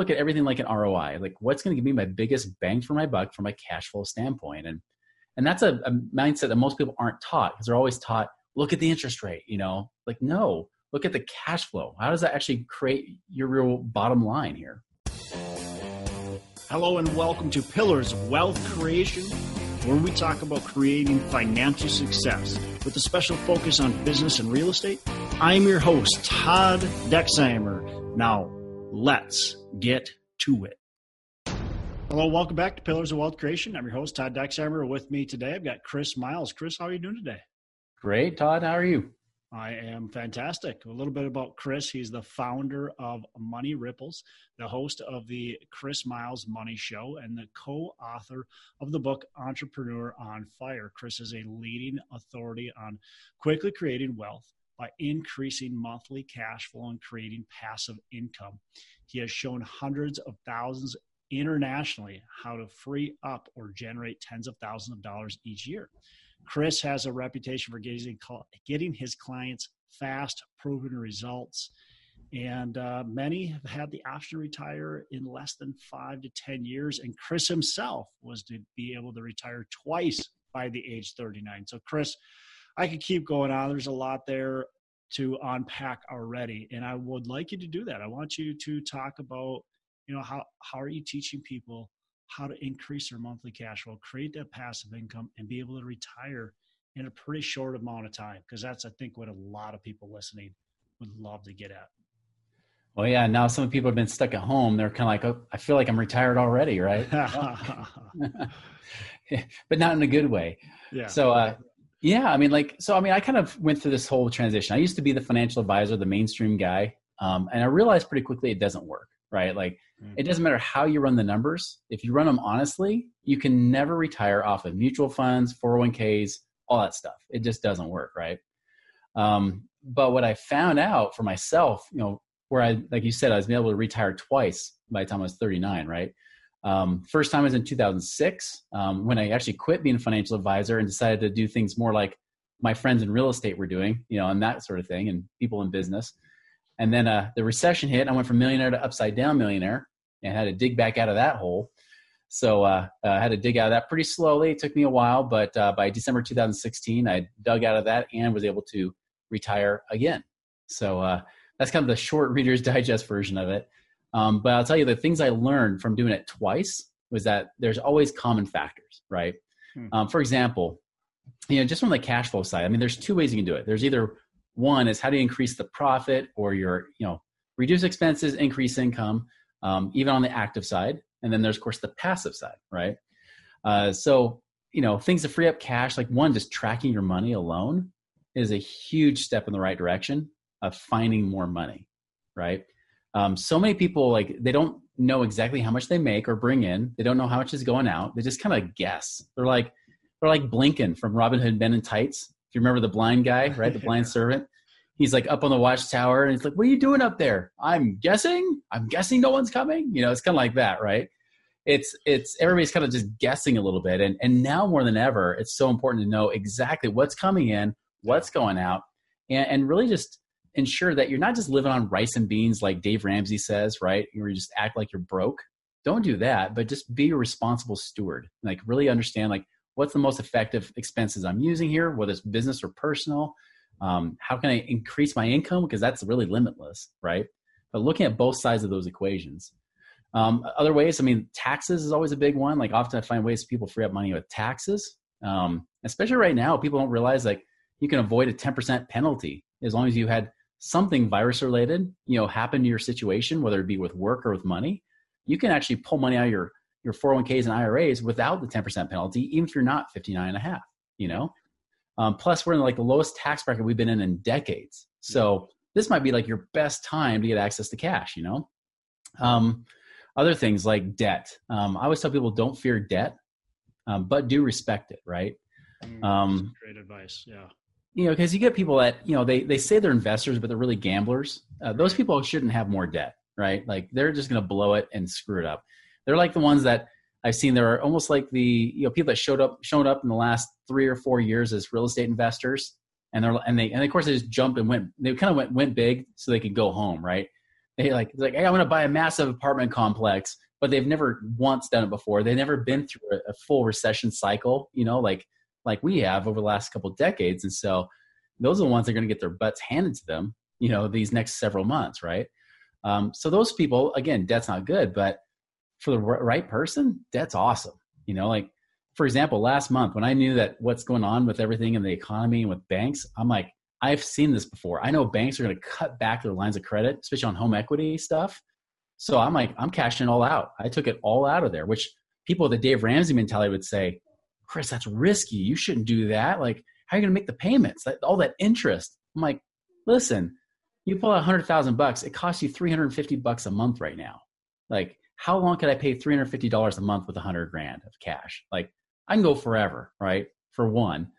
look at everything like an ROI, like what's going to give me my biggest bang for my buck from a cash flow standpoint. And and that's a, a mindset that most people aren't taught because they're always taught, look at the interest rate, you know, like no, look at the cash flow. How does that actually create your real bottom line here? Hello and welcome to Pillars of Wealth Creation, where we talk about creating financial success with a special focus on business and real estate. I'm your host, Todd Dexheimer. Now, let's get to it. Hello, welcome back to Pillars of Wealth Creation. I'm your host, Todd Dexheimer. With me today, I've got Chris Miles. Chris, how are you doing today? Great, Todd. How are you? I am fantastic. A little bit about Chris. He's the founder of Money Ripples, the host of the Chris Miles Money Show, and the co author of the book Entrepreneur on Fire. Chris is a leading authority on quickly creating wealth by increasing monthly cash flow and creating passive income. He has shown hundreds of thousands internationally how to free up or generate tens of thousands of dollars each year. Chris has a reputation for getting, getting his clients fast, proven results. And uh, many have had the option to retire in less than five to 10 years. And Chris himself was to be able to retire twice by the age 39. So, Chris, I could keep going on. There's a lot there to unpack already, and I would like you to do that. I want you to talk about, you know, how how are you teaching people how to increase their monthly cash flow, create that passive income, and be able to retire in a pretty short amount of time? Because that's, I think, what a lot of people listening would love to get at. Well, yeah. Now some people have been stuck at home. They're kind of like, oh, I feel like I'm retired already, right? but not in a good way. Yeah. So, uh, yeah, I mean, like, so I mean, I kind of went through this whole transition. I used to be the financial advisor, the mainstream guy, um, and I realized pretty quickly it doesn't work, right? Like, mm-hmm. it doesn't matter how you run the numbers. If you run them honestly, you can never retire off of mutual funds, 401ks, all that stuff. It just doesn't work, right? Um, but what I found out for myself, you know, where I, like you said, I was able to retire twice by the time I was 39, right? Um, first time was in 2006 um, when I actually quit being a financial advisor and decided to do things more like my friends in real estate were doing, you know, and that sort of thing, and people in business. And then uh, the recession hit. I went from millionaire to upside down millionaire and had to dig back out of that hole. So uh, uh I had to dig out of that pretty slowly. It took me a while, but uh, by December 2016, I dug out of that and was able to retire again. So uh, that's kind of the short Reader's Digest version of it. Um, but I'll tell you the things I learned from doing it twice was that there's always common factors, right? Hmm. Um, for example, you know, just from the cash flow side, I mean, there's two ways you can do it. There's either one is how do you increase the profit or your, you know, reduce expenses, increase income, um, even on the active side. And then there's, of course, the passive side, right? Uh, so, you know, things to free up cash, like one, just tracking your money alone is a huge step in the right direction of finding more money, right? Um, so many people like they don't know exactly how much they make or bring in. They don't know how much is going out. They just kind of guess. They're like they're like Blinkin from robin hood men in tights. If you remember the blind guy right the blind servant? He's like up on the watchtower and he's like what are you doing up there? I'm guessing? I'm guessing no one's coming? You know it's kind of like that right? It's it's everybody's kind of just guessing a little bit. And and now more than ever it's so important to know exactly what's coming in what's going out and, and really just ensure that you're not just living on rice and beans like Dave Ramsey says, right? You just act like you're broke. Don't do that, but just be a responsible steward. Like really understand like what's the most effective expenses I'm using here, whether it's business or personal. Um, how can I increase my income? Because that's really limitless, right? But looking at both sides of those equations. Um, other ways, I mean, taxes is always a big one. Like often I find ways people free up money with taxes. Um, especially right now, people don't realize like you can avoid a 10% penalty as long as you had something virus related, you know, happen to your situation, whether it be with work or with money, you can actually pull money out of your your 401ks and IRAs without the 10% penalty, even if you're not 59 and a half, you know? Um, plus we're in like the lowest tax bracket we've been in in decades. So this might be like your best time to get access to cash, you know? Um, other things like debt. Um, I always tell people don't fear debt, um, but do respect it, right? Mm, um, great advice. Yeah you know, because you get people that you know they they say they're investors, but they're really gamblers. Uh, those people shouldn't have more debt, right? Like they're just going to blow it and screw it up. They're like the ones that I've seen. They're almost like the you know people that showed up showed up in the last three or four years as real estate investors, and they're and they and of course they just jumped and went. They kind of went went big so they could go home, right? They like, like, hey, I'm going to buy a massive apartment complex, but they've never once done it before. They've never been through a, a full recession cycle, you know, like like we have over the last couple decades. And so those are the ones that are going to get their butts handed to them, you know, these next several months, right? Um, so those people, again, debt's not good, but for the right person, debt's awesome. You know, like for example, last month when I knew that what's going on with everything in the economy and with banks, I'm like, I've seen this before. I know banks are going to cut back their lines of credit, especially on home equity stuff. So I'm like, I'm cashing it all out. I took it all out of there, which people with the Dave Ramsey mentality would say, Chris, that's risky. You shouldn't do that. Like, how are you going to make the payments? That, all that interest. I'm like, listen, you pull a hundred thousand bucks, it costs you 350 bucks a month right now. Like, how long could I pay $350 a month with a hundred grand of cash? Like, I can go forever, right? For one.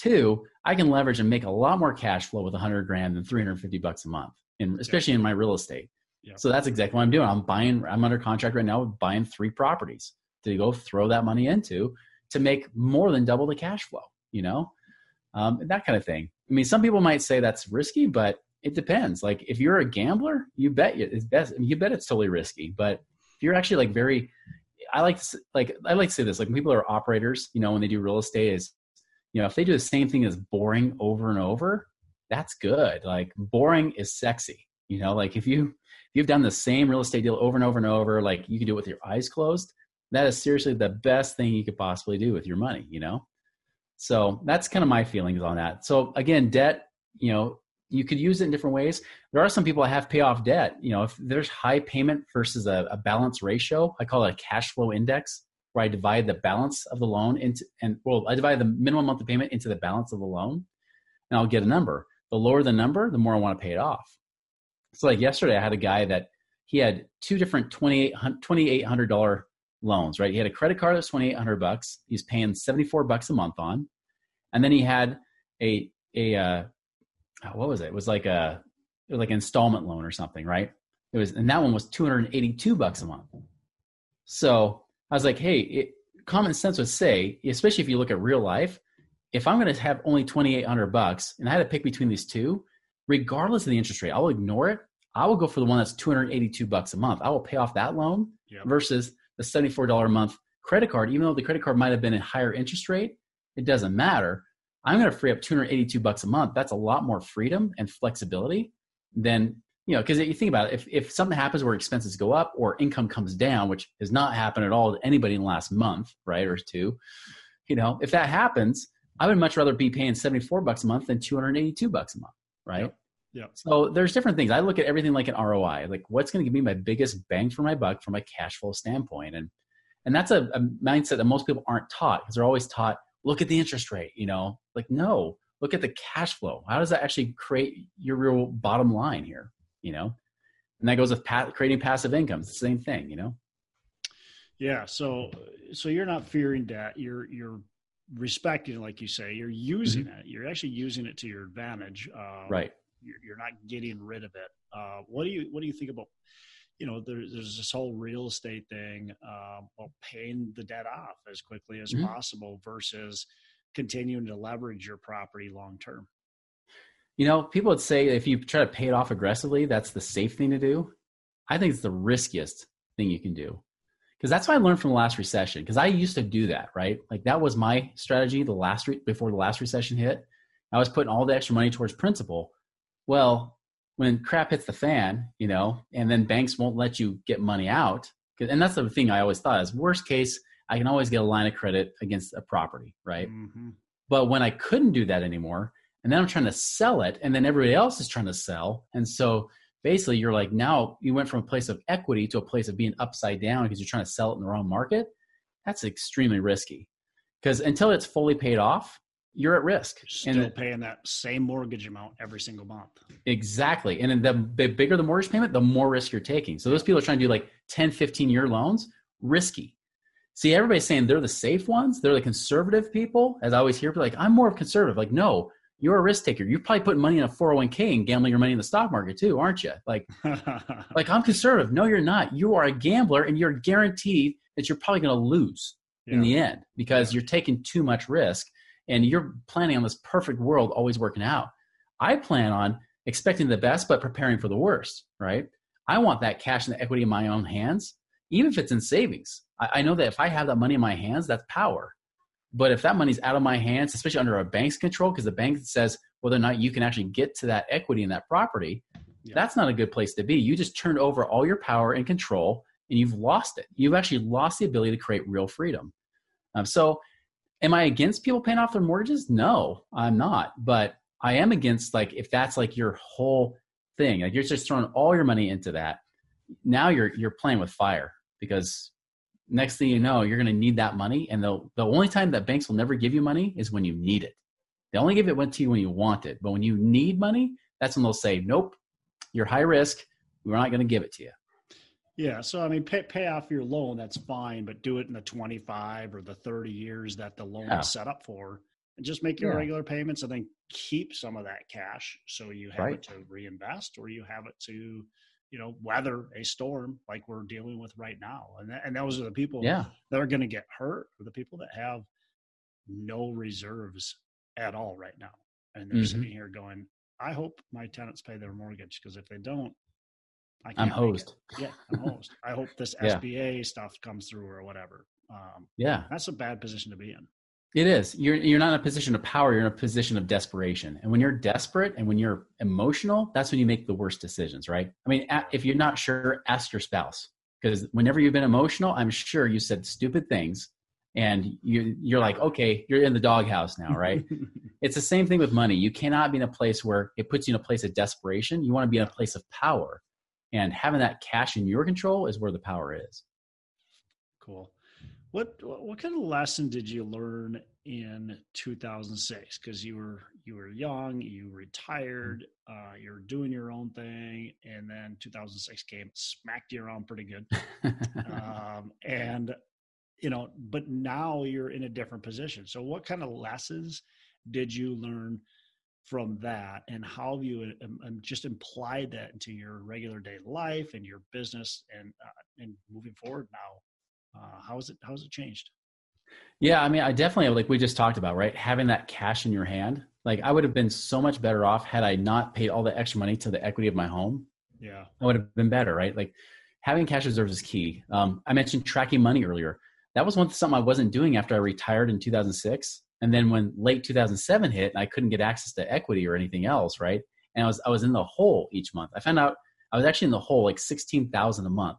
Two, I can leverage and make a lot more cash flow with a hundred grand than 350 bucks a month, and especially in my real estate. Yeah. So that's exactly what I'm doing. I'm buying, I'm under contract right now with buying three properties to go throw that money into to make more than double the cash flow, you know, um, that kind of thing. I mean, some people might say that's risky, but it depends. Like if you're a gambler, you bet it's best. You bet it's totally risky. But if you're actually like very, I like to, like I like to say this. Like when people are operators, you know, when they do real estate, is you know if they do the same thing as boring over and over, that's good. Like boring is sexy. You know, like if you if you've done the same real estate deal over and over and over, like you can do it with your eyes closed that is seriously the best thing you could possibly do with your money, you know? So that's kind of my feelings on that. So again, debt, you know, you could use it in different ways. There are some people that have pay off debt. You know, if there's high payment versus a, a balance ratio, I call it a cash flow index, where I divide the balance of the loan into, and well, I divide the minimum monthly payment into the balance of the loan, and I'll get a number. The lower the number, the more I want to pay it off. So like yesterday, I had a guy that he had two different $2,800 loans, right? He had a credit card that's 2800 bucks. He's paying 74 bucks a month on. And then he had a, a, uh, what was it? It was like a, it was like an installment loan or something, right? It was, and that one was 282 bucks a month. So I was like, hey, it, common sense would say, especially if you look at real life, if I'm going to have only 2,800 bucks and I had to pick between these two, regardless of the interest rate, I'll ignore it. I will go for the one that's 282 bucks a month. I will pay off that loan yep. versus the $74 a month credit card, even though the credit card might have been a higher interest rate, it doesn't matter. I'm going to free up 282 bucks a month. That's a lot more freedom and flexibility than, you know, because you think about it, if, if something happens where expenses go up or income comes down, which has not happened at all to anybody in the last month, right, or two, you know, if that happens, I would much rather be paying 74 bucks a month than 282 bucks a month, right? Yep. Yeah. So there's different things. I look at everything like an ROI, like what's going to give me my biggest bang for my buck from a cash flow standpoint, and and that's a, a mindset that most people aren't taught because they're always taught look at the interest rate. You know, like no, look at the cash flow. How does that actually create your real bottom line here? You know, and that goes with creating passive income. It's the same thing. You know. Yeah. So so you're not fearing debt. You're you're respecting, like you say. You're using mm-hmm. it. You're actually using it to your advantage. Um, right you're, you're not getting rid of it. Uh, what do you what do you think about? You know, there, there's this whole real estate thing about paying the debt off as quickly as mm-hmm. possible versus continuing to leverage your property long term. You know, people would say if you try to pay it off aggressively, that's the safe thing to do. I think it's the riskiest thing you can do. Because that's what I learned from the last recession. Because I used to do that, right? Like that was my strategy the last re- before the last recession hit. I was putting all the extra money towards principal. Well, when crap hits the fan, you know, and then banks won't let you get money out, and that's the thing I always thought is worst case, I can always get a line of credit against a property, right? Mm-hmm. But when I couldn't do that anymore, and then I'm trying to sell it, and then everybody else is trying to sell, and so basically you're like now you went from a place of equity to a place of being upside down because you're trying to sell it in the wrong market. That's extremely risky because until it's fully paid off, you're at risk. Still and paying that same mortgage amount every single month. Exactly. And the, the bigger the mortgage payment, the more risk you're taking. So those people are trying to do like 10, 15 year loans, risky. See, everybody's saying they're the safe ones. They're the conservative people. As I always hear, like, I'm more of conservative. Like, no, you're a risk taker. You're probably putting money in a 401k and gambling your money in the stock market too, aren't you? Like, like I'm conservative. No, you're not. You are a gambler and you're guaranteed that you're probably going to lose yeah. in the end because you're taking too much risk and you're planning on this perfect world always working out. I plan on expecting the best but preparing for the worst, right? I want that cash and the equity in my own hands, even if it's in savings. I, I know that if I have that money in my hands, that's power. But if that money's out of my hands, especially under a bank's control, because the bank says whether or not you can actually get to that equity in that property, yeah. that's not a good place to be. You just turned over all your power and control and you've lost it. You've actually lost the ability to create real freedom. Um, so, am I against people paying off their mortgages? No, I'm not. But I am against like if that's like your whole thing, like you're just throwing all your money into that. Now you're you're playing with fire because next thing you know, you're going to need that money. And the the only time that banks will never give you money is when you need it. They only give it to you when you want it. But when you need money, that's when they'll say, "Nope, you're high risk. We're not going to give it to you." Yeah, so I mean, pay pay off your loan. That's fine, but do it in the twenty five or the thirty years that the loan yeah. is set up for, and just make your yeah. regular payments, and then keep some of that cash so you have right. it to reinvest or you have it to you know weather a storm like we're dealing with right now and that, and those are the people yeah. that are going to get hurt or the people that have no reserves at all right now and they're mm-hmm. sitting here going i hope my tenants pay their mortgage because if they don't I am hosed yeah i'm hosed i hope this yeah. sba stuff comes through or whatever um, yeah that's a bad position to be in it is. You're you're not in a position of power. You're in a position of desperation. And when you're desperate and when you're emotional, that's when you make the worst decisions, right? I mean, if you're not sure, ask your spouse because whenever you've been emotional, I'm sure you said stupid things, and you you're like, okay, you're in the doghouse now, right? it's the same thing with money. You cannot be in a place where it puts you in a place of desperation. You want to be in a place of power, and having that cash in your control is where the power is. Cool. What what kind of lesson did you learn in 2006? Because you were you were young, you retired, uh, you're doing your own thing, and then 2006 came, smacked you around pretty good, um, and you know. But now you're in a different position. So, what kind of lessons did you learn from that, and how have you um, um just applied that into your regular day life and your business, and uh, and moving forward now? uh, how is it how has it changed? Yeah i mean i definitely like we just talked about right? Having that cash in your hand like i would have been so much better off had i not paid all the extra money to the equity of my home. Yeah. I would have been better right? Like having cash reserves is key. Um, i mentioned tracking money earlier. That was one something i wasn't doing after i retired in 2006 and then when late 2007 hit i couldn't get access to equity or anything else right and i was i was in the hole each month i found out i was actually in the hole like 16000 a month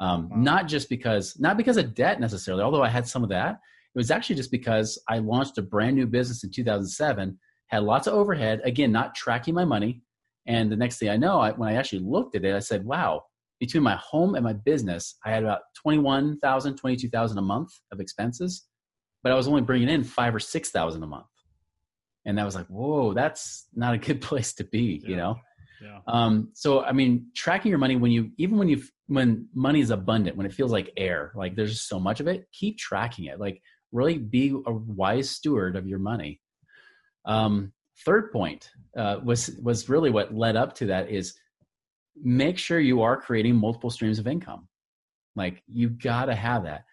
um, wow. Not just because, not because of debt necessarily, although I had some of that. It was actually just because I launched a brand new business in 2007, had lots of overhead, again, not tracking my money. And the next thing I know, I, when I actually looked at it, I said, wow, between my home and my business, I had about 21,000, 22,000 a month of expenses, but I was only bringing in five or 6,000 a month. And that was like, whoa, that's not a good place to be, yeah. you know? Yeah. Um, so I mean, tracking your money when you even when you when money is abundant, when it feels like air, like there's so much of it, keep tracking it. Like really be a wise steward of your money. Um, third point uh, was was really what led up to that is make sure you are creating multiple streams of income. Like you got to have that.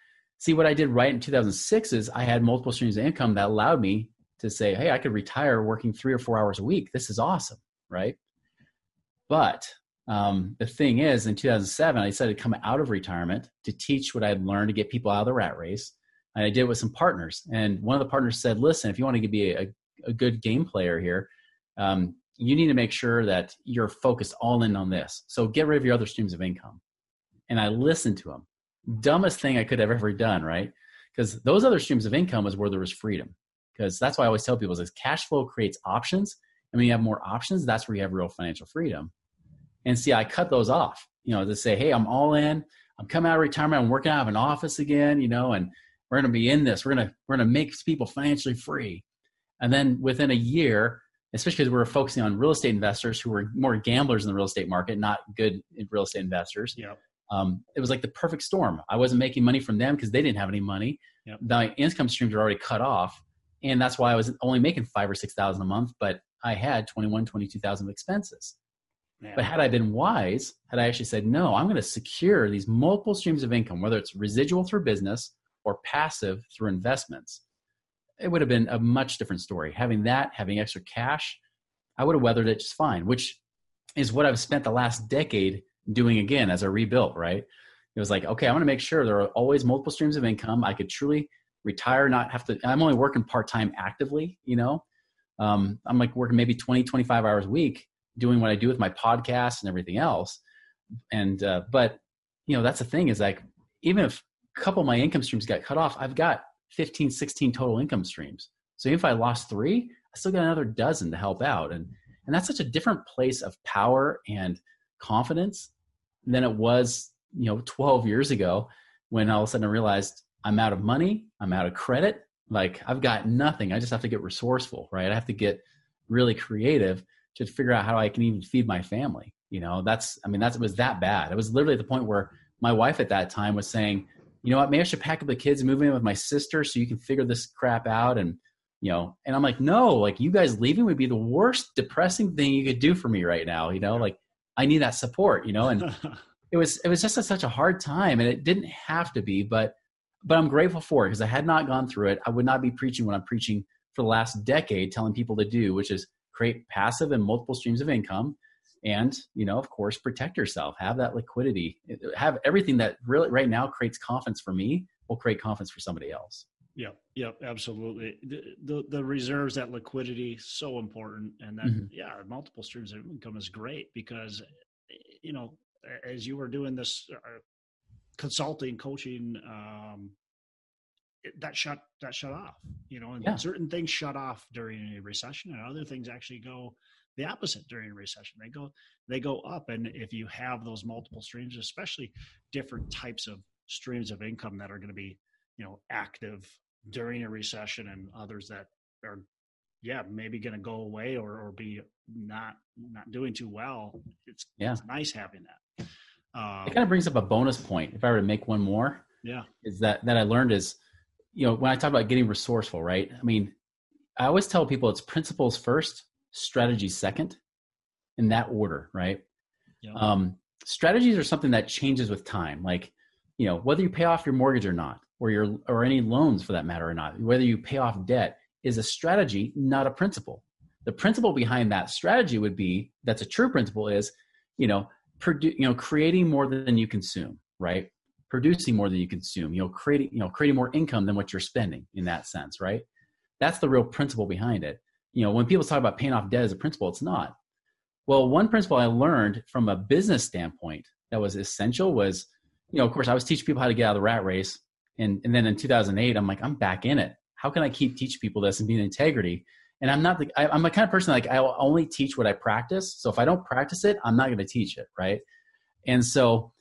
See what I did right in 2006 is I had multiple streams of income that allowed me to say, "Hey, I could retire working 3 or 4 hours a week. This is awesome." Right? But um, the thing is, in 2007, I decided to come out of retirement to teach what I had learned to get people out of the rat race. And I did it with some partners. And one of the partners said, listen, if you want to be a, a good game player here, um, you need to make sure that you're focused all in on this. So get rid of your other streams of income. And I listened to him. Dumbest thing I could have ever done, right? Because those other streams of income is where there was freedom. Because that's why I always tell people is cash flow creates options. And when you have more options, that's where you have real financial freedom. And see, I cut those off, you know, to say, hey, I'm all in. I'm coming out of retirement. I'm working out of an office again, you know, and we're going to be in this. We're going to we're going to make people financially free. And then within a year, especially because we are focusing on real estate investors who were more gamblers in the real estate market, not good real estate investors. Yep. Um, it was like the perfect storm. I wasn't making money from them because they didn't have any money. Yep. My income streams were already cut off. And that's why I was only making five or 6,000 a month, but I had 21, 22,000 of expenses. But had I been wise, had I actually said, no, I'm going to secure these multiple streams of income, whether it's residual through business or passive through investments, it would have been a much different story. Having that, having extra cash, I would have weathered it just fine, which is what I've spent the last decade doing again as I rebuilt, right? It was like, okay, I want to make sure there are always multiple streams of income. I could truly retire, not have to, I'm only working part time actively, you know? Um, I'm like working maybe 20, 25 hours a week doing what I do with my podcast and everything else. And, uh, but, you know, that's the thing is like, even if a couple of my income streams got cut off, I've got 15, 16 total income streams. So even if I lost three, I still got another dozen to help out. And, and that's such a different place of power and confidence than it was, you know, 12 years ago when all of a sudden I realized I'm out of money, I'm out of credit, like I've got nothing. I just have to get resourceful, right? I have to get really creative to figure out how I can even feed my family. You know, that's I mean, that's it was that bad. It was literally at the point where my wife at that time was saying, you know what, maybe I should pack up the kids and move in with my sister so you can figure this crap out. And, you know, and I'm like, no, like you guys leaving would be the worst depressing thing you could do for me right now. You know, like I need that support, you know, and it was, it was just a, such a hard time and it didn't have to be, but, but I'm grateful for it because I had not gone through it. I would not be preaching what I'm preaching for the last decade, telling people to do, which is create passive and multiple streams of income and you know of course protect yourself have that liquidity have everything that really right now creates confidence for me will create confidence for somebody else Yep, yep, absolutely. The, the, the reserves, that liquidity, so important, and that mm-hmm. yeah, multiple streams of income is great because you know as you were doing this uh, consulting, coaching, um, it, that shut that shut off. You know, and yeah. certain things shut off during a recession, and other things actually go the opposite during a recession. They go they go up, and if you have those multiple streams, especially different types of streams of income that are going to be you know active during a recession, and others that are yeah maybe going to go away or or be not not doing too well. It's yeah it's nice having that. Um, it kind of brings up a bonus point. If I were to make one more, yeah, is that that I learned is you know when I talk about getting resourceful, right? I mean, I always tell people it's principles first, strategy second in that order, right? Yeah. Um, strategies are something that changes with time. Like, you know, whether you pay off your mortgage or not, or your or any loans for that matter or not, whether you pay off debt is a strategy, not a principle. The principle behind that strategy would be that's a true principle is, you know, produ- you know, creating more than you consume, right? Producing more than you consume, you know, creating, you know, creating more income than what you're spending in that sense, right? That's the real principle behind it you know when people talk about paying off debt as a principle it's not well one principle i learned from a business standpoint that was essential was you know of course i was teaching people how to get out of the rat race and, and then in 2008 i'm like i'm back in it. How can i keep teaching people this and be in integrity? And i'm not the I, i'm the kind of person like i will only teach what i practice. So if i don't practice it i'm not going to teach it right? And so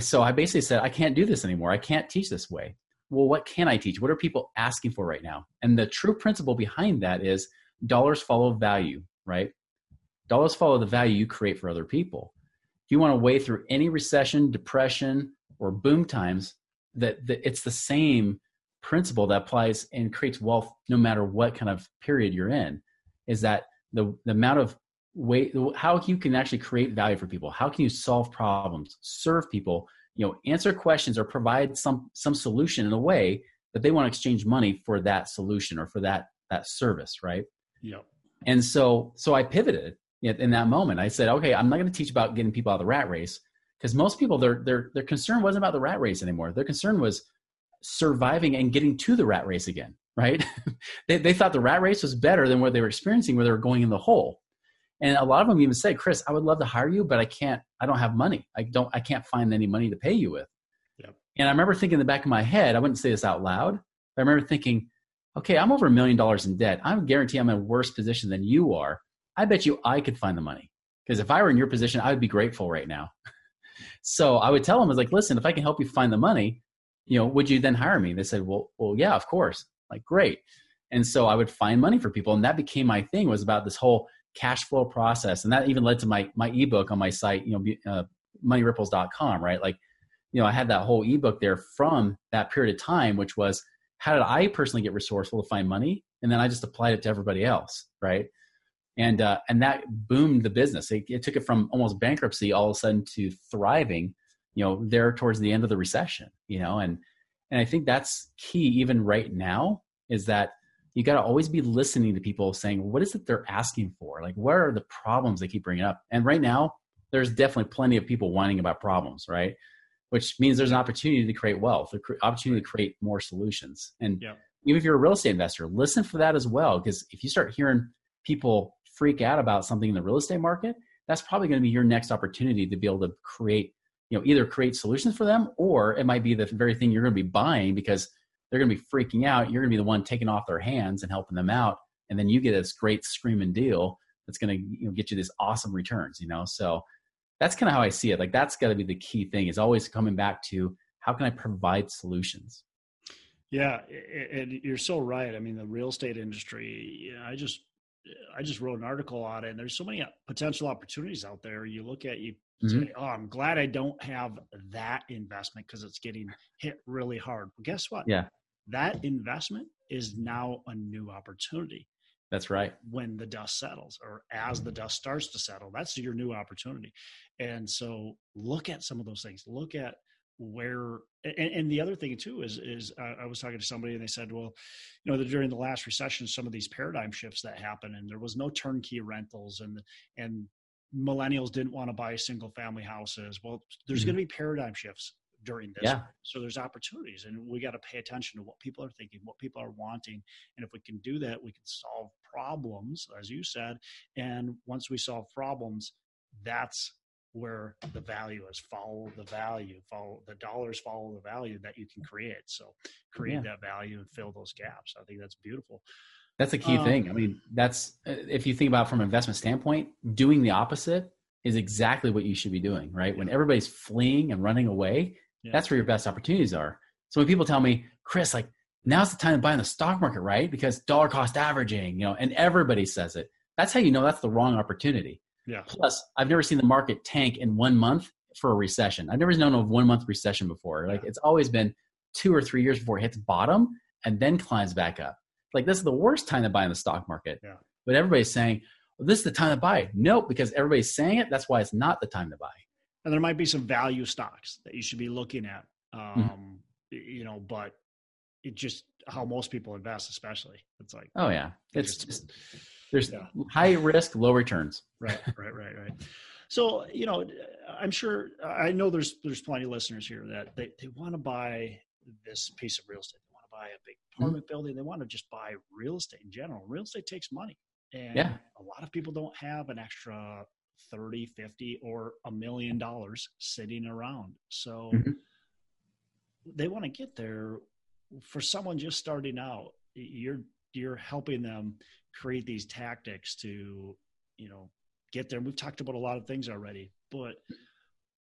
so i basically said i can't do this anymore. I can't teach this way. Well what can i teach? What are people asking for right now? And the true principle behind that is dollars follow value, right? Dollars follow the value you create for other people. If you want to weigh through any recession, depression, or boom times, that, that it's the same principle that applies and creates wealth no matter what kind of period you're in. Is that the, the amount of way how you can actually create value for people how can you solve problems serve people you know answer questions or provide some some solution in a way that they want to exchange money for that solution or for that that service right Yep. And so, so I pivoted in that moment. I said, okay, I'm not going to teach about getting people out of the rat race because most people, their, their, their concern wasn't about the rat race anymore. Their concern was surviving and getting to the rat race again, right? they, they thought the rat race was better than what they were experiencing where they were going in the hole. And a lot of them even said, Chris, I would love to hire you, but I can't, I don't have money. I don't, I can't find any money to pay you with. Yep. And I remember thinking in the back of my head, I wouldn't say this out loud, but I remember thinking, okay, I'm over a million dollars in debt. I'm guarantee I'm in a worse position than you are. I bet you I could find the money. Because if I were in your position, I would be grateful right now. so I would tell them, I was like, listen, if I can help you find the money, you know, would you then hire me? They said, well, well, yeah, of course. Like, great. And so I would find money for people. And that became my thing was about this whole cash flow process. And that even led to my, my ebook on my site, you know, uh, moneyripples.com, right? Like, you know, I had that whole ebook there from that period of time, which was how did I personally get resourceful to find money? And then I just applied it to everybody else, right? And uh, and that boomed the business. It, it, took it from almost bankruptcy all of a sudden to thriving. You know, there towards the end of the recession. You know, and and I think that's key even right now is that you got to always be listening to people saying what is it they're asking for like what are the problems they keep bringing up and right now there's definitely plenty of people whining about problems, right? Which means there's an opportunity to create wealth, an opportunity to create more solutions. And even if you're a real estate investor, listen for that as well. Because if you start hearing people freak out about something in the real estate market, that's probably going to be your next opportunity to be able to create, you know, either create solutions for them or it might be the very thing you're going to be buying because they're going to be freaking out. You're going to be the one taking off their hands and helping them out. And then you get this great screaming deal that's going to you know, get you this awesome returns, you know? So that's kind of how I see it. Like that's got to be the key thing is always coming back to how can I provide solutions? Yeah, and you're so right. I mean, the real estate industry. I just I just wrote an article on it, and there's so many potential opportunities out there. You look at you mm-hmm. say, "Oh, I'm glad I don't have that investment because it's getting hit really hard." But guess what? Yeah, that investment is now a new opportunity. That's right. When the dust settles, or as the dust starts to settle, that's your new opportunity. And so, look at some of those things. Look at where and, and, the other thing too is is uh, I was talking to somebody and they said, well, you know, that during the last recession, some of these paradigm shifts that happened, and there was no turnkey rentals, and and millennials didn't want to buy single family houses. Well, there's mm-hmm. going to be paradigm shifts during this, yeah. so there's opportunities, and we got to pay attention to what people are thinking, what people are wanting, and if we can do that, we can solve problems, as you said, and once we solve problems, that's where the value is follow the value follow the dollars follow the value that you can create. So create yeah. that value and fill those gaps. I think that's beautiful. That's a key um, thing. I mean that's uh, if you think about from an investment standpoint doing the opposite is exactly what you should be doing right? When everybody's fleeing and running away yeah. that's where your best opportunities are. So when people tell me chris like now's the time to buy in the stock market right? Because dollar cost averaging you know and everybody says it. That's how you know that's the wrong opportunity yeah. Plus, I've never seen the market tank in one month for a recession. I've never known of one month recession before. Like it's always been two or three years before it hits bottom and then climbs back up. Like this is the worst time to buy in the stock market. Yeah. But everybody's saying, well, this is the time to buy. Nope, because everybody's saying it. That's why it's not the time to buy. And there might be some value stocks that you should be looking at. Mm-hmm. Um, mm-hmm. You know, but it just how most people invest, especially. It's like, oh yeah, it's just, just there's yeah. high risk, low returns. Right, right, right, right. So you know, I'm sure I know there's there's plenty of listeners here that they, they want to buy this piece of real estate. They want to buy a big mm-hmm. apartment mm-hmm. building. They want to just buy real estate in general. Real estate takes money, and yeah. a lot of people don't have an extra 30, 50, or a million dollars sitting around. So mm-hmm. they want to get there. For someone just starting out, you're you're helping them create these tactics to you know get there. We've talked about a lot of things already but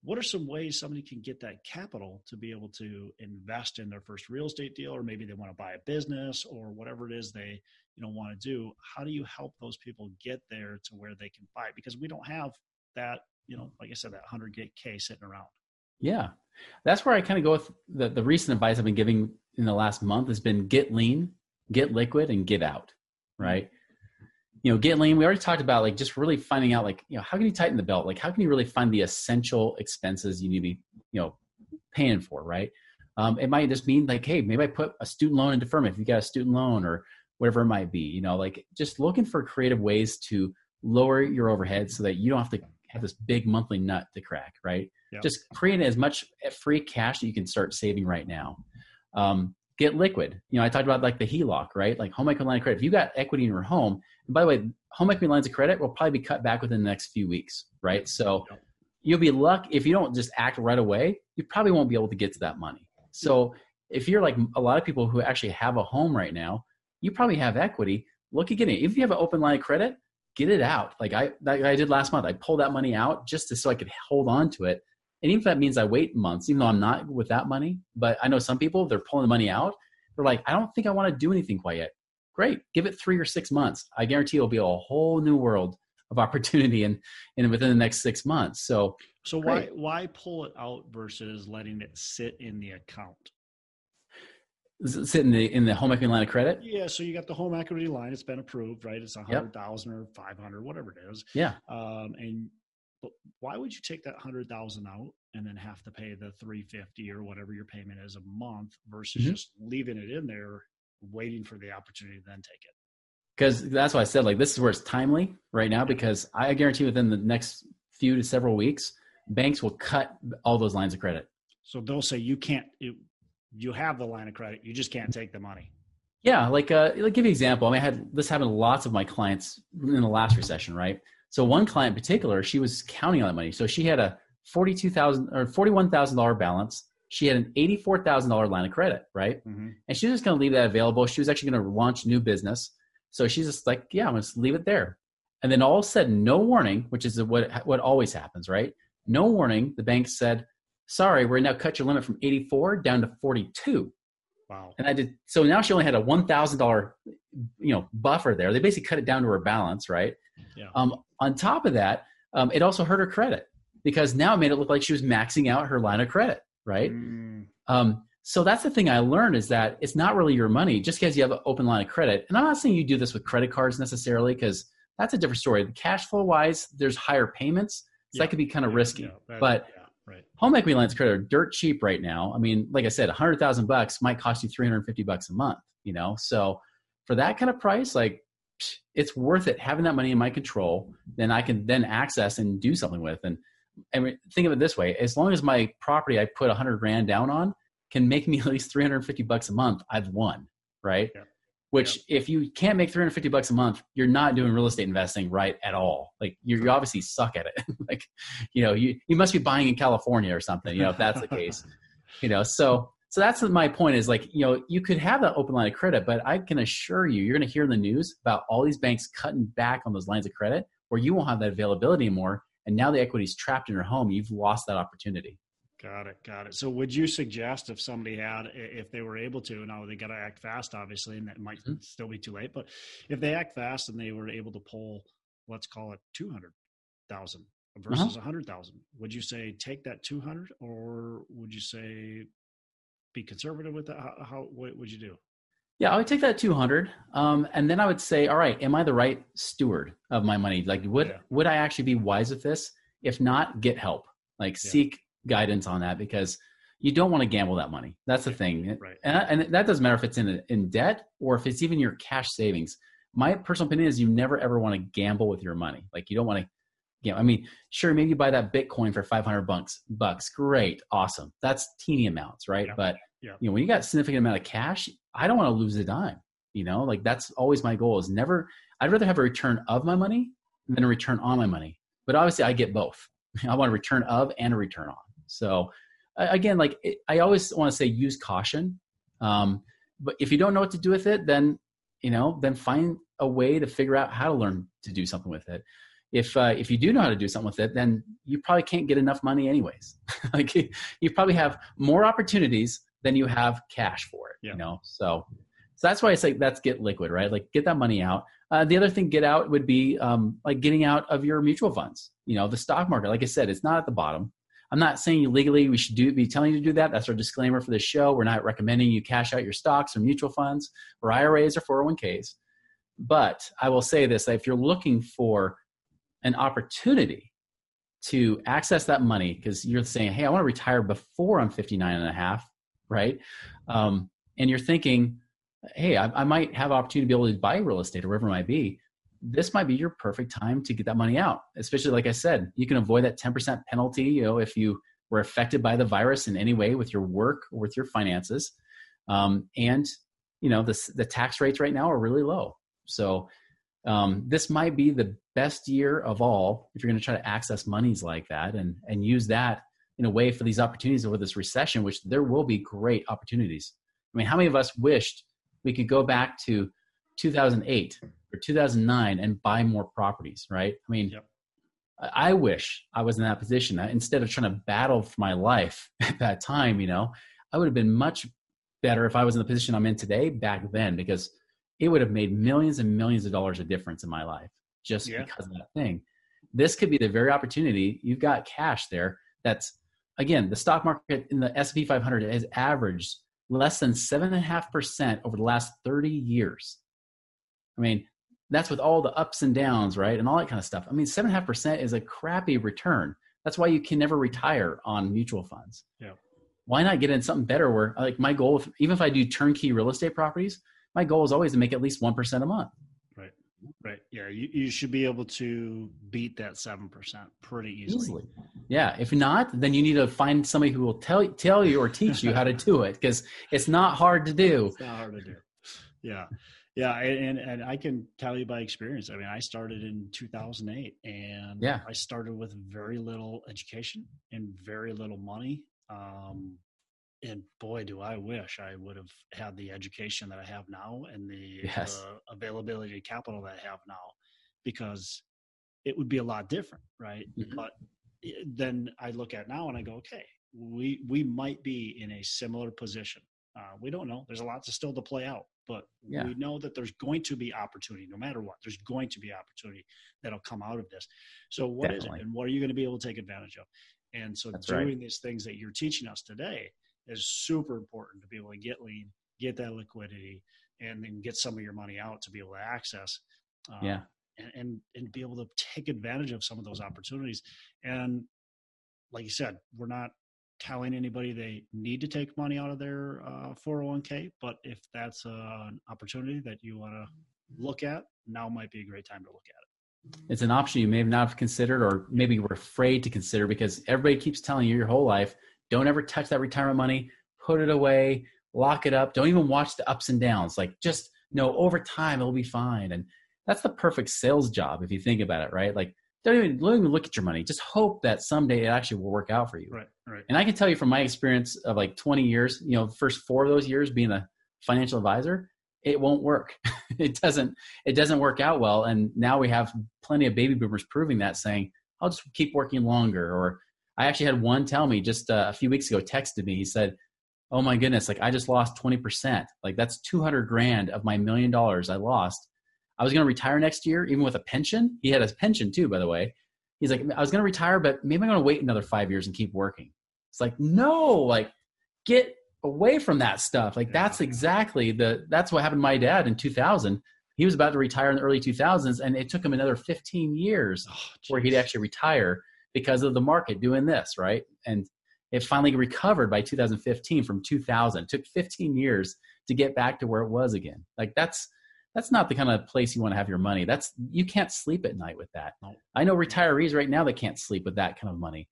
what are some ways somebody can get that capital to be able to invest in their first real estate deal or maybe they want to buy a business or whatever it is they you know want to do? How do you help those people get there to where they can buy? Because we don't have that you know like i said that 100 k sitting around. Yeah. That's where i kind of go with the, the recent advice i've been giving in the last month has been get lean get liquid and get out right you know, get lean. We already talked about like just really finding out like, you know, how can you tighten the belt? Like, how can you really find the essential expenses you need to be, you know, paying for, right? Um, it might just mean like, hey, maybe I put a student loan in deferment if you got a student loan or whatever it might be. You know, like just looking for creative ways to lower your overhead so that you don't have to have this big monthly nut to crack, right? Yep. Just create as much free cash that you can start saving right now. Um, get liquid. You know, I talked about like the HELOC, right? Like home equity line of credit. If you got equity in your home, and by the way, home equity lines of credit will probably be cut back within the next few weeks, right? So you'll be lucky if you don't just act right away, you probably won't be able to get to that money. So if you're like a lot of people who actually have a home right now, you probably have equity. Look at getting it. If you have an open line of credit, get it out. Like I, like I did last month, I pulled that money out just to, so I could hold on to it. And even if that means I wait months, even though I'm not with that money, but I know some people, they're pulling the money out. They're like, I don't think I want to do anything quite yet. Great give it three or six months. I guarantee it'll be a whole new world of opportunity and and within the next six months. So so great. why why pull it out versus letting it sit in the account? Sit in the in the home equity line of credit? Yeah so you got the home equity line it's been approved right? It's a hundred thousand yep. or 500 whatever it is. Yeah. Um and but why would you take that hundred thousand out and then have to pay the 350 or whatever your payment is a month versus mm-hmm. just leaving it in there waiting for the opportunity to then take it. Because that's why I said like this is where it's timely right now because I guarantee within the next few to several weeks, banks will cut all those lines of credit. So they'll say you can't. You, you have the line of credit, you just can't take the money. Yeah, like uh, like give you an example. I mean, I had this happened to lots of my clients in the last recession, right? So one client in particular, she was counting on that money. So she had a forty-two thousand or forty-one thousand dollar balance. She had an eighty-four thousand dollar line of credit, right? Mm-hmm. And she was just going to leave that available. She was actually going to launch new business. So she's just like, yeah, I'm going to leave it there. And then all of a sudden, no warning, which is what what always happens, right? No warning. The bank said, sorry, we're now cut your limit from 84 down to 42. Wow. And I did so now she only had a one thousand dollar you know buffer there. They basically cut it down to her balance, right? Yeah. Um, on top of that, um, it also hurt her credit because now it made it look like she was maxing out her line of credit, right? Mm. Um, so that's the thing I learned is that it's not really your money just because you have an open line of credit. And I'm not saying you do this with credit cards necessarily because that's a different story. The cash flow wise, there's higher payments, so yeah. that could be kind of risky. Yeah, that, but. Home equity lines of credit are dirt cheap right now. I mean, like I said, a hundred thousand bucks might cost you 350 bucks a month, you know? So for that kind of price, like it's worth it having that money in my control. Then I can then access and do something with. And, and think of it this way, as long as my property I put a hundred grand down on can make me at least 350 bucks a month, I've won. Right. Yeah which yeah. if you can't make 350 bucks a month you're not doing real estate investing right at all. Like you, you obviously suck at it. Like you know you, you must be buying in california or something you know if that's the case you know. So so that's my point is like you know you could have that open line of credit but i can assure you you're going to hear in the news about all these banks cutting back on those lines of credit where you won't have that availability anymore and now the equity is trapped in your home you've lost that opportunity Got it. Got it. So, would you suggest if somebody had, if they were able to, now they got to act fast, obviously, and that might mm-hmm. still be too late, but if they act fast and they were able to pull, let's call it 200,000 versus uh-huh. 100,000, would you say take that 200 or would you say be conservative with that? How, how what would you do? Yeah, I would take that 200. Um, and then I would say, all right, am I the right steward of my money? Like, would, yeah. would I actually be wise with this? If not, get help. Like, yeah. seek guidance on that because you don't want to gamble that money. That's the thing. Right. And, and that doesn't matter if it's in, in debt or if it's even your cash savings. My personal opinion is you never ever want to gamble with your money. Like you don't want to know, I mean, sure, maybe you buy that Bitcoin for 500 bucks, bucks. Great. Awesome. That's teeny amounts, right? Yeah. But, yeah. you know, when you got significant amount of cash, I don't want to lose a dime, you know, like that's always my goal is never, I'd rather have a return of my money than a return on my money. But obviously I get both. I want a return of and a return on. So again, like it, I always want to say, use caution. Um, but if you don't know what to do with it, then you know, then find a way to figure out how to learn to do something with it. If uh, if you do know how to do something with it, then you probably can't get enough money anyways. like you probably have more opportunities than you have cash for it. Yeah. You know, so so that's why I say that's get liquid, right? Like get that money out. Uh, the other thing, get out would be um, like getting out of your mutual funds. You know, the stock market. Like I said, it's not at the bottom. I'm not saying you legally we should do be telling you to do that. That's our disclaimer for this show. We're not recommending you cash out your stocks or mutual funds or IRAs or 401ks. But I will say this: if you're looking for an opportunity to access that money, because you're saying, "Hey, I want to retire before I'm 59 and a half," right? Um, and you're thinking, "Hey, I, I might have opportunity to be able to buy real estate or whatever it might be." This might be your perfect time to get that money out. Especially like I said, you can avoid that 10% penalty, you know, if you were affected by the virus in any way with your work or with your finances. Um, and you know, the the tax rates right now are really low. So um, this might be the best year of all if you're going to try to access monies like that and and use that in a way for these opportunities over this recession, which there will be great opportunities. I mean, how many of us wished we could go back to 2008 or 2009 and buy more properties, right? I mean, yep. I wish I was in that position. Instead of trying to battle for my life at that time, you know, I would have been much better if I was in the position I'm in today back then because it would have made millions and millions of dollars of difference in my life just yeah. because of that thing. This could be the very opportunity. You've got cash there. That's again, the stock market in the S&P 500 has averaged less than seven and a half percent over the last 30 years. I mean, that's with all the ups and downs, right? And all that kind of stuff. I mean, seven and a half percent is a crappy return. That's why you can never retire on mutual funds. Yeah. Why not get in something better where like my goal, if, even if I do turnkey real estate properties, my goal is always to make at least 1% a month. Right. Right. Yeah. You, you should be able to beat that 7% pretty easily. easily. Yeah. If not, then you need to find somebody who will tell, tell you or teach you how to do it because it's not hard to do. It's not hard to do. Yeah. Yeah. And, and I can tell you by experience. I mean, I started in 2008 and yeah. I started with very little education and very little money. Um, and boy, do I wish I would have had the education that I have now and the yes. uh, availability of capital that I have now, because it would be a lot different, right? Mm-hmm. But eh, then I look at now and I go, okay, we we might be in a similar position. Uh, we don't know. There's a lot to still to play out, but yeah. we know that there's going to be opportunity, no matter what. There's going to be opportunity that'll come out of this. So what Definitely. is it, and what are you going to be able to take advantage of? And so That's doing right. these things that you're teaching us today is super important to be able to get lean, get that liquidity, and then get some of your money out to be able to access. Um, yeah. And, and, and be able to take advantage of some of those opportunities. And like you said, we're not telling anybody they need to take money out of their uh, 401k, but if that's uh, an opportunity that you want to look at, now might be a great time to look at it. It's an option you may have not have considered, or maybe you were afraid to consider because everybody keeps telling you your whole life don't ever touch that retirement money. Put it away. Lock it up. Don't even watch the ups and downs. Like just know over time it'll be fine. And that's the perfect sales job if you think about it, right? Like don't even, don't even look at your money. Just hope that someday it actually will work out for you. Right, right. And I can tell you from my experience of like 20 years, you know, first four of those years being a financial advisor, it won't work. it doesn't. It doesn't work out well. And now we have plenty of baby boomers proving that, saying, "I'll just keep working longer," or I actually had one tell me just uh, a few weeks ago, texted me. He said, Oh my goodness, like I just lost 20%. Like that's 200 grand of my million dollars I lost. I was going to retire next year, even with a pension. He had a pension too, by the way. He's like, I was going to retire, but maybe I'm going to wait another five years and keep working. It's like, no, like get away from that stuff. Like that's exactly the, that's what happened to my dad in 2000. He was about to retire in the early 2000s and it took him another 15 years oh, where he'd actually retire because of the market doing this, right? And it finally recovered by 2015 from 2000. It took 15 years to get back to where it was again. Like that's that's not the kind of place you want to have your money. That's you can't sleep at night with that. I know retirees right now that can't sleep with that kind of money.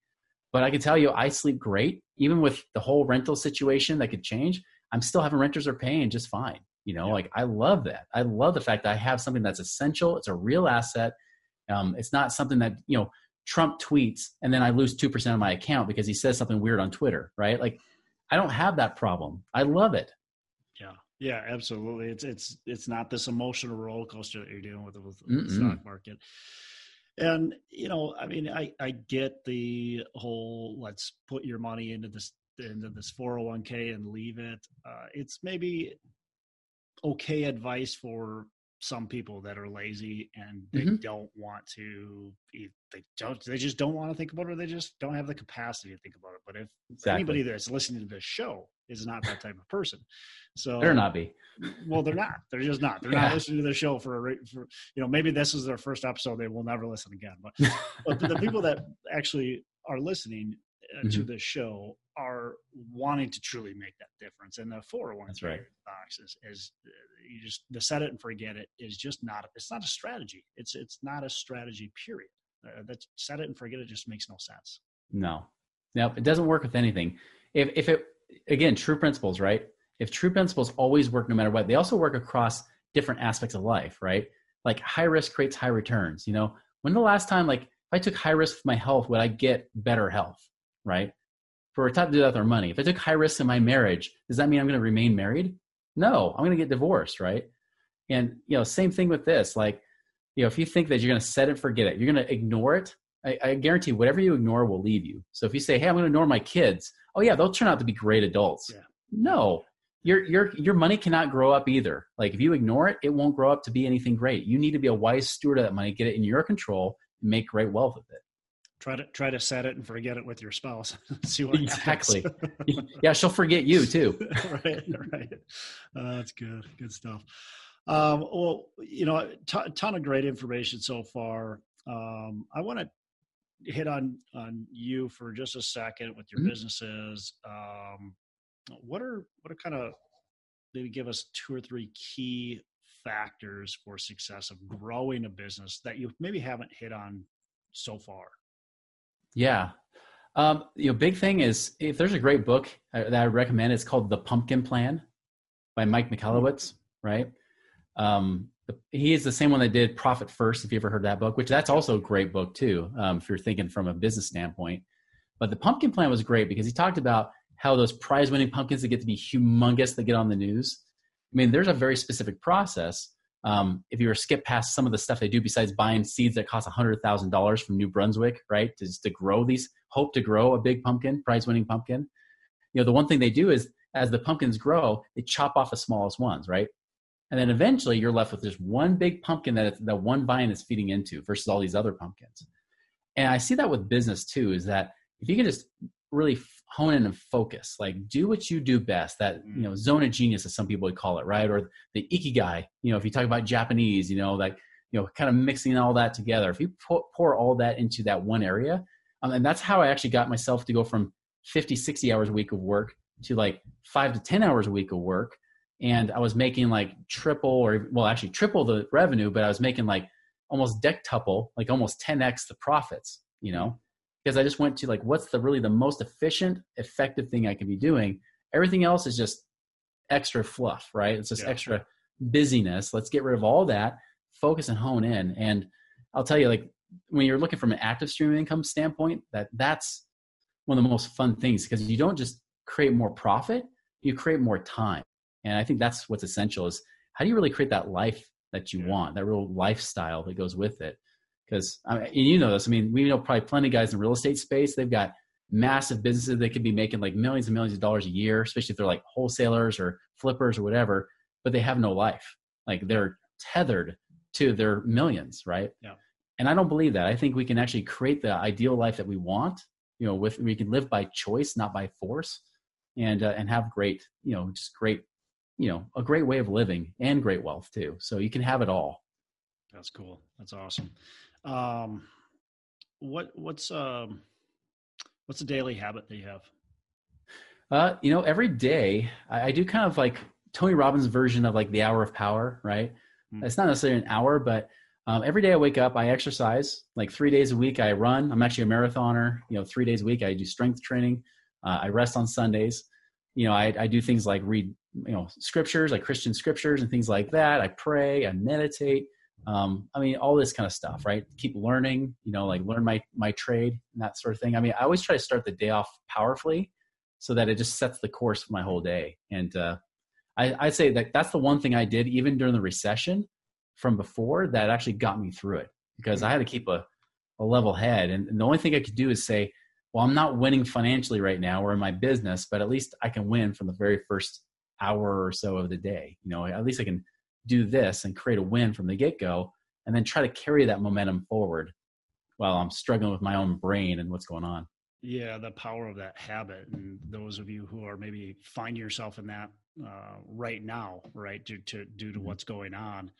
But I can tell you I sleep great even with the whole rental situation that could change. I'm still having renters are paying just fine. You know, yeah. like I love that. I love the fact that I have something that's essential. It's a real asset. Um, it's not something that, you know, Trump tweets and then I lose 2% of my account because he says something weird on Twitter, right? Like I don't have that problem. I love it. Yeah. Yeah, absolutely. It's it's it's not this emotional roller coaster that you're dealing with with, with the stock market. And you know, I mean, I I get the whole let's put your money into this into this 401k and leave it. Uh, it's maybe okay advice for some people that are lazy and they mm-hmm. don't want to they don't they just don't want to think about it or they just don't have the capacity to think about it but if exactly. anybody that's listening to this show is not that type of person so they're not be well they're not they're just not they're yeah. not listening to the show for a for you know maybe this is their first episode they will never listen again but but the people that actually are listening mm-hmm. to the show are wanting to truly make that difference. And the 401 That's right. box is, is uh, you just the set it and forget it is just not it's not a strategy. It's it's not a strategy. Period. Uh, that set it and forget it just makes no sense. No, no, it doesn't work with anything. If if it again true principles, right? If true principles always work no matter what, they also work across different aspects of life, right? Like high risk creates high returns. You know, when the last time like if I took high risk with my health, would I get better health? Right? for a type to do that with our money. If I took high risk in my marriage, does that mean I'm going to remain married? No, I'm going to get divorced, right? And you know, same thing with this. Like, you know, if you think that you're going to set it, forget it. You're going to ignore it. I, I guarantee whatever you ignore will leave you. So if you say, "Hey, I'm going to ignore my kids," oh yeah, they'll turn out to be great adults. Yeah. No, your your your money cannot grow up either. Like if you ignore it, it won't grow up to be anything great. You need to be a wise steward of that money, get it in your control, and make great wealth of it try to try to set it and forget it with your spouse. See what exactly. yeah, she'll forget you too. right, right. Uh, that's good. Good stuff. Um, well, you know, t- ton of great information so far. Um, I want to hit on on you for just a second with your mm-hmm. businesses. Um, what are what are kind of maybe give us two or three key factors for success of growing a business that you maybe haven't hit on so far? Yeah. Um, you know, big thing is if there's a great book uh, that I recommend, it's called The Pumpkin Plan by Mike Michalowicz, right? Um, he is the same one that did Profit First, if you ever heard that book, which that's also a great book too, um, if you're thinking from a business standpoint. But the Pumpkin Plan was great because he talked about how those prize winning pumpkins that get to be humongous that get on the news. I mean, there's a very specific process. Um, if you were to skip past some of the stuff they do besides buying seeds that cost $100,000 from New Brunswick, right, to, to grow these, hope to grow a big pumpkin, prize winning pumpkin. You know, the one thing they do is as the pumpkins grow, they chop off the smallest ones, right? And then eventually you're left with just one big pumpkin that that one vine is feeding into versus all these other pumpkins. And I see that with business too, is that if you can just really hone in and focus, like do what you do best, that, you know, zone of genius, as some people would call it, right? Or the ikigai, you know, if you talk about Japanese, you know, like, you know, kind of mixing all that together. If you pour, pour all that into that one area, um, and that's how I actually got myself to go from 50, 60 hours a week of work to like five to 10 hours a week of work. And I was making like triple or, well, actually triple the revenue, but I was making like almost dectuple, like almost 10x the profits, you know? Because I just went to like what's the really the most efficient, effective thing I can be doing. Everything else is just extra fluff, right? It's just yeah. extra busyness. Let's get rid of all that, focus and hone in. And I'll tell you, like when you're looking from an active stream of income standpoint, that that's one of the most fun things because you don't just create more profit, you create more time. And I think that's what's essential is how do you really create that life that you yeah. want, that real lifestyle that goes with it because you know this. I mean, we know probably plenty of guys in the real estate space. They've got massive businesses. They could be making like millions and millions of dollars a year, especially if they're like wholesalers or flippers or whatever. But they have no life. Like they're tethered to their millions, right? Yeah. And I don't believe that. I think we can actually create the ideal life that we want. You know, with we can live by choice, not by force, and uh, and have great, you know, just great, you know, a great way of living and great wealth too. So you can have it all. That's cool. That's awesome. Um, what what's um, what's a daily habit that you have? Uh, you know, every day I, I, do kind of like Tony Robbins' version of like the hour of power, right? Mm-hmm. It's not necessarily an hour, but um, every day I wake up, I exercise. Like three days a week, I run. I'm actually a marathoner. You know, three days a week, I do strength training. Uh, I rest on Sundays. You know, I, I do things like read, you know, scriptures, like Christian scriptures and things like that. I pray, I meditate um, I mean, all this kind of stuff, right? Keep learning, you know, like learn my my trade and that sort of thing. I mean, I always try to start the day off powerfully, so that it just sets the course for my whole day. And uh, I, I'd say that that's the one thing I did even during the recession from before that actually got me through it because I had to keep a, a level head. And, and the only thing I could do is say, well, I'm not winning financially right now or in my business, but at least I can win from the very first hour or so of the day. You know, at least I can do this and create a win from the get go, and then try to carry that momentum forward while I'm struggling with my own brain and what's going on. Yeah, the power of that habit, and those of you who are maybe find yourself in that uh, right now, right, due to due to mm-hmm. what's going on,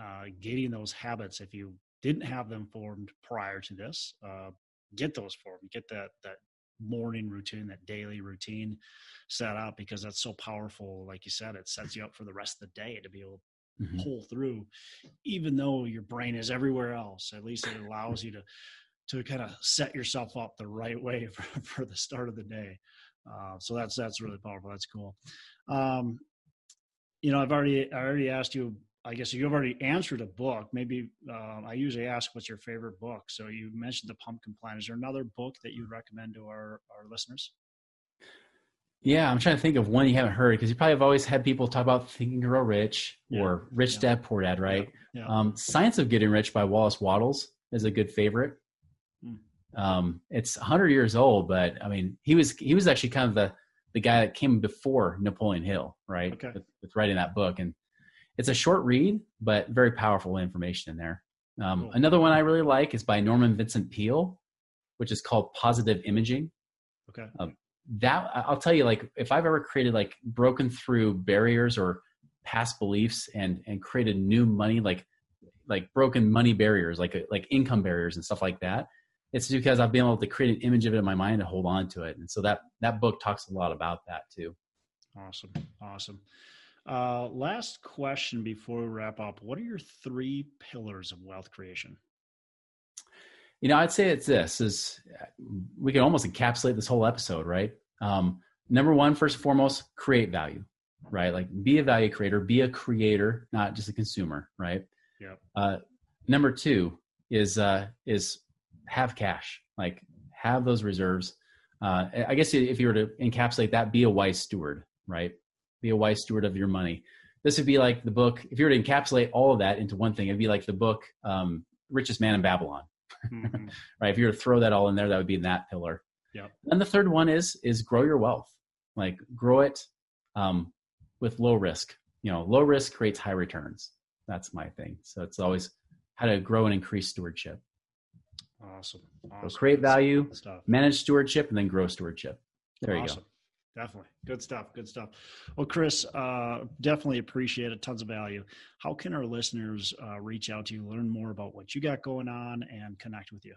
uh, getting those habits. If you didn't have them formed prior to this, uh, get those formed. Get that that morning routine, that daily routine set up because that's so powerful. Like you said, it sets you up for the rest of the day to be able mm-hmm. pull through, even though your brain is everywhere else. At least it allows you to to kind of set yourself up the right way for, for the start of the day. Uh, so that's that's really powerful. That's cool. Um, you know, I've already I already asked you. I guess you've already answered a book. Maybe uh, I usually ask, "What's your favorite book?" So you mentioned the Pumpkin Plan. Is there another book that you'd recommend to our our listeners? Yeah, I'm trying to think of one you haven't heard because you probably have always had people talk about Think and Grow Rich yeah. or Rich yeah. Dad Poor Dad, right? Yeah. Um, Science of Getting Rich by Wallace Wattles is a good favorite. Mm. Um, it's 100 years old, but I mean, he was he was actually kind of the the guy that came before Napoleon Hill, right? Okay. With, with writing that book, and it's a short read, but very powerful information in there. Um, cool. Another one I really like is by Norman Vincent Peale, which is called Positive Imaging. Okay. Um, that I'll tell you, like if I've ever created like broken through barriers or past beliefs and and created new money, like like broken money barriers, like like income barriers and stuff like that, it's because I've been able to create an image of it in my mind and hold on to it. And so that that book talks a lot about that too. Awesome, awesome. Uh, last question before we wrap up. What are your three pillars of wealth creation? You know, I'd say it's this is we can almost encapsulate this whole episode, right? Um, number one, first and foremost, create value, right? Like be a value creator, be a creator, not just a consumer, right? Yeah. Uh, number two is uh, is have cash, like have those reserves. Uh, I guess if you were to encapsulate that, be a wise steward, right? Be a wise steward of your money. This would be like the book. If you were to encapsulate all of that into one thing, it'd be like the book um, "Richest Man in Babylon," mm-hmm. right? If you were to throw that all in there, that would be in that pillar. Yeah. And the third one is is grow your wealth, like grow it um, with low risk. You know, low risk creates high returns. That's my thing. So it's always how to grow and increase stewardship. Awesome. awesome. So create value, manage stewardship, and then grow stewardship. There awesome. you go. Definitely. Good stuff. Good stuff. Well, Chris, uh, definitely appreciate it. Tons of value. How can our listeners uh, reach out to you, learn more about what you got going on, and connect with you?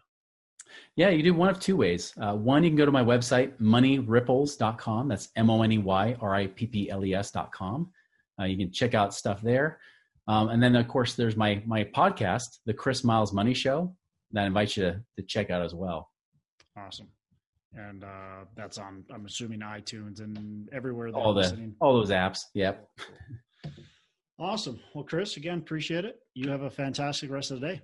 Yeah, you do one of two ways. Uh, one, you can go to my website, moneyripples.com. That's M O N E Y R I P P L E S.com. Uh, you can check out stuff there. Um, and then, of course, there's my my podcast, The Chris Miles Money Show, that I invite you to, to check out as well. Awesome and uh, that's on I'm assuming iTunes and everywhere. All the listening. all those apps. Yep. Awesome. Well, Chris, again, appreciate it. You have a fantastic rest of the day.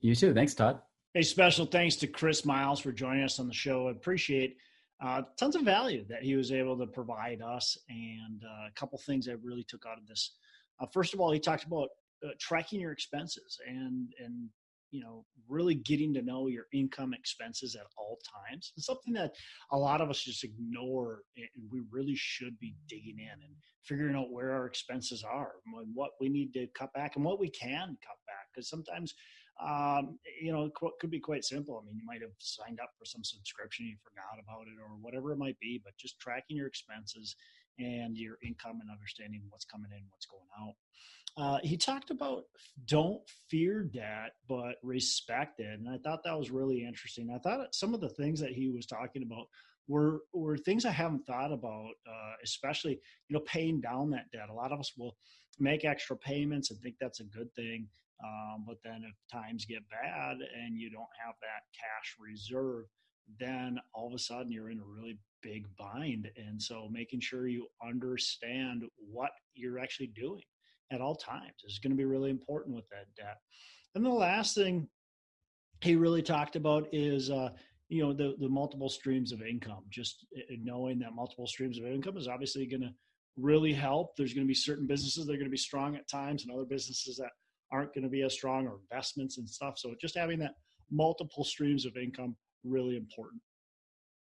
You too. Thanks, Todd. A special thanks to Chris Miles for joining us on the show. I appreciate uh, tons of value that he was able to provide us, and uh, a couple things I really took out of this. Uh, first of all, he talked about uh, tracking your expenses and and you know really getting to know your income expenses at all times it's something that a lot of us just ignore and we really should be digging in and figuring out where our expenses are and what we need to cut back and what we can cut back because sometimes um, you know, it could be quite simple. I mean, you might have signed up for some subscription, you forgot about it, or whatever it might be. But just tracking your expenses and your income and understanding what's coming in, what's going out. Uh, he talked about don't fear debt, but respect it, and I thought that was really interesting. I thought some of the things that he was talking about were were things I haven't thought about, uh, especially you know paying down that debt. A lot of us will make extra payments and think that's a good thing, um, but then if times get bad and you don't have that cash reserve, then all of a sudden you're in a really big bind. And so making sure you understand what you're actually doing at all times is going to be really important with that debt. And the last thing he really talked about is, uh, you know, the, the multiple streams of income. Just uh, knowing that multiple streams of income is obviously going to really help. There's going to be certain businesses that are going to be strong at times and other businesses that aren't going to be as strong or investments and stuff. So just having that multiple streams of income really important.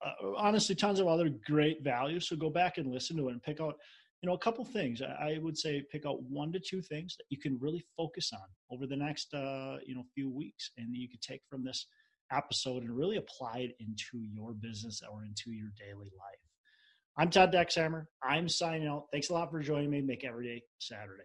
Uh, honestly, tons of other great values. So go back and listen to it and pick out you know a couple things. I would say pick out one to two things that you can really focus on over the next uh, you know few weeks and you can take from this episode and really apply it into your business or into your daily life. I'm todd dexheimer i'm signing out. Thanks a lot for joining me. Make every day saturday